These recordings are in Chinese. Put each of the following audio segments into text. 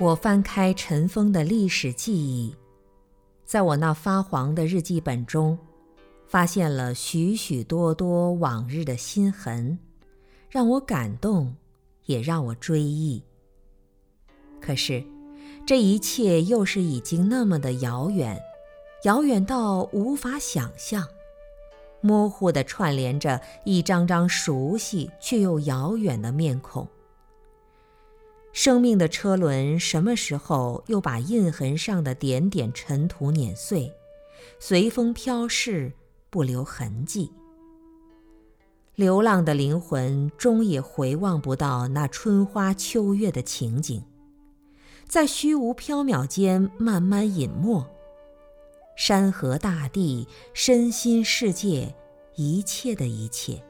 我翻开尘封的历史记忆，在我那发黄的日记本中，发现了许许多多往日的心痕，让我感动，也让我追忆。可是，这一切又是已经那么的遥远，遥远到无法想象。模糊地串联着一张张熟悉却又遥远的面孔。生命的车轮什么时候又把印痕上的点点尘土碾碎，随风飘逝，不留痕迹？流浪的灵魂终也回望不到那春花秋月的情景，在虚无缥缈间慢慢隐没。山河大地、身心世界，一切的一切，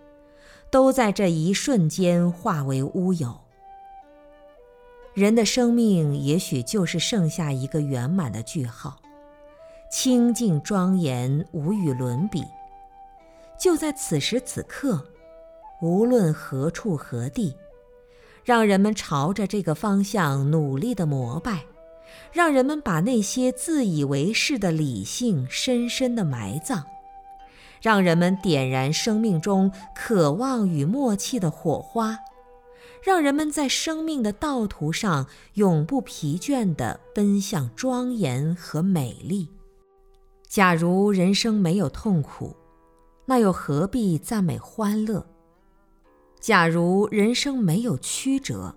都在这一瞬间化为乌有。人的生命也许就是剩下一个圆满的句号，清净庄严，无与伦比。就在此时此刻，无论何处何地，让人们朝着这个方向努力的膜拜。让人们把那些自以为是的理性深深的埋葬，让人们点燃生命中渴望与默契的火花，让人们在生命的道途上永不疲倦地奔向庄严和美丽。假如人生没有痛苦，那又何必赞美欢乐？假如人生没有曲折，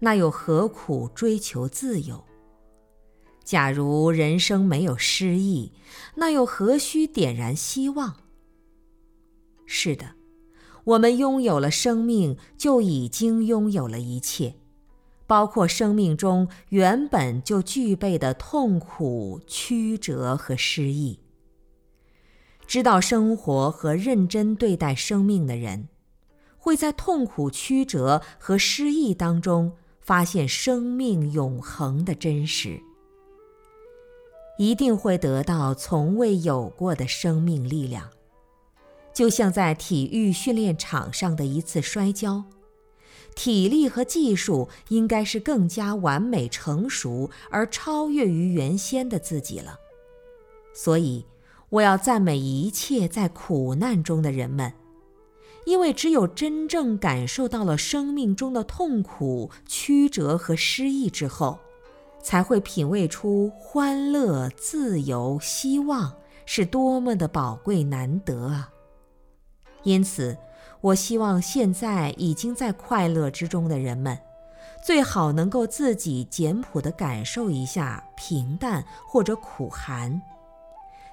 那又何苦追求自由？假如人生没有诗意，那又何须点燃希望？是的，我们拥有了生命，就已经拥有了一切，包括生命中原本就具备的痛苦、曲折和失意。知道生活和认真对待生命的人，会在痛苦、曲折和失意当中发现生命永恒的真实。一定会得到从未有过的生命力量，就像在体育训练场上的一次摔跤，体力和技术应该是更加完美成熟而超越于原先的自己了。所以，我要赞美一切在苦难中的人们，因为只有真正感受到了生命中的痛苦、曲折和失意之后。才会品味出欢乐、自由、希望是多么的宝贵难得啊！因此，我希望现在已经在快乐之中的人们，最好能够自己简朴地感受一下平淡或者苦寒，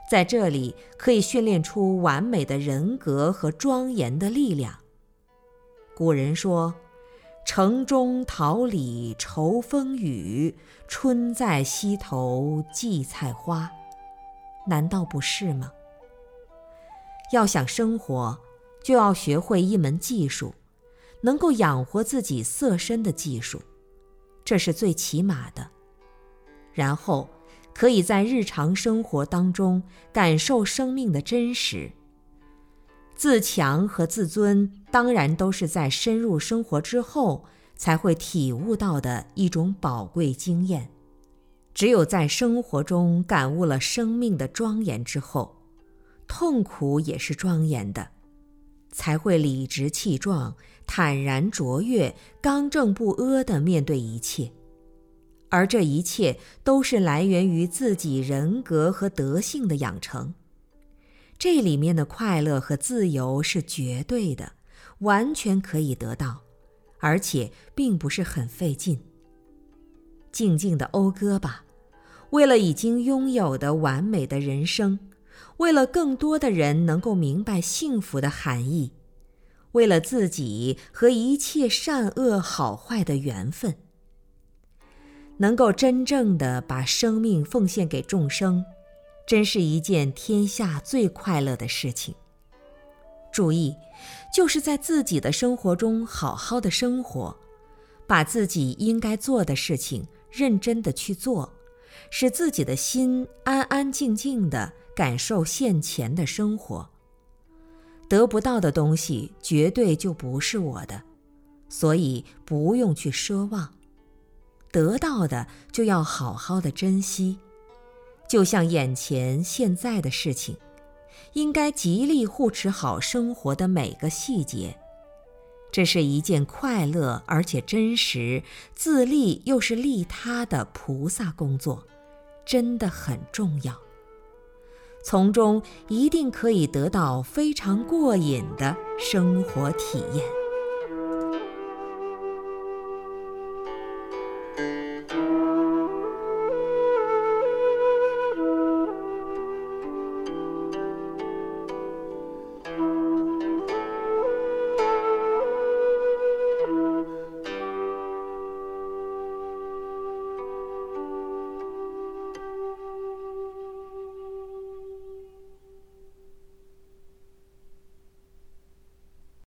在这里可以训练出完美的人格和庄严的力量。古人说。城中桃李愁风雨，春在溪头荠菜花，难道不是吗？要想生活，就要学会一门技术，能够养活自己色身的技术，这是最起码的。然后，可以在日常生活当中感受生命的真实。自强和自尊，当然都是在深入生活之后才会体悟到的一种宝贵经验。只有在生活中感悟了生命的庄严之后，痛苦也是庄严的，才会理直气壮、坦然卓越、刚正不阿地面对一切。而这一切都是来源于自己人格和德性的养成。这里面的快乐和自由是绝对的，完全可以得到，而且并不是很费劲。静静的讴歌吧，为了已经拥有的完美的人生，为了更多的人能够明白幸福的含义，为了自己和一切善恶好坏的缘分，能够真正的把生命奉献给众生。真是一件天下最快乐的事情。注意，就是在自己的生活中好好的生活，把自己应该做的事情认真的去做，使自己的心安安静静地感受现前的生活。得不到的东西绝对就不是我的，所以不用去奢望。得到的就要好好的珍惜，就像眼前现在的事情，应该极力护持好生活的每个细节。这是一件快乐而且真实、自利又是利他的菩萨工作，真的很重要。从中一定可以得到非常过瘾的生活体验。